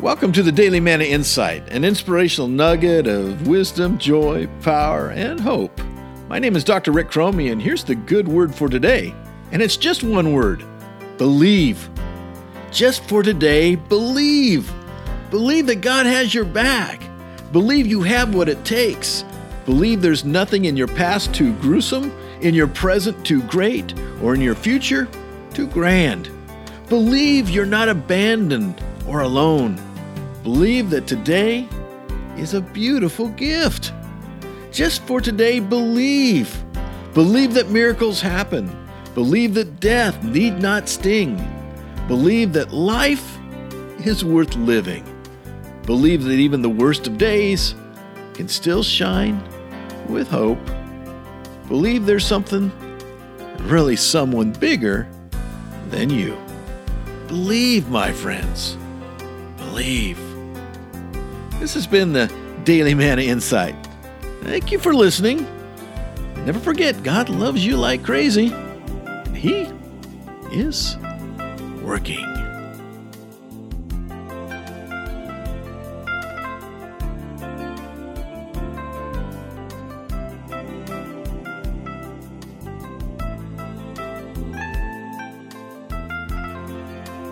Welcome to the Daily Manna Insight, an inspirational nugget of wisdom, joy, power, and hope. My name is Dr. Rick Cromie, and here's the good word for today. And it's just one word believe. Just for today, believe. Believe that God has your back. Believe you have what it takes. Believe there's nothing in your past too gruesome, in your present too great, or in your future too grand. Believe you're not abandoned or alone. Believe that today is a beautiful gift. Just for today, believe. Believe that miracles happen. Believe that death need not sting. Believe that life is worth living. Believe that even the worst of days can still shine with hope. Believe there's something, really someone bigger than you. Believe, my friends. Believe. This has been the Daily Manna Insight. Thank you for listening. Never forget, God loves you like crazy, and He is working.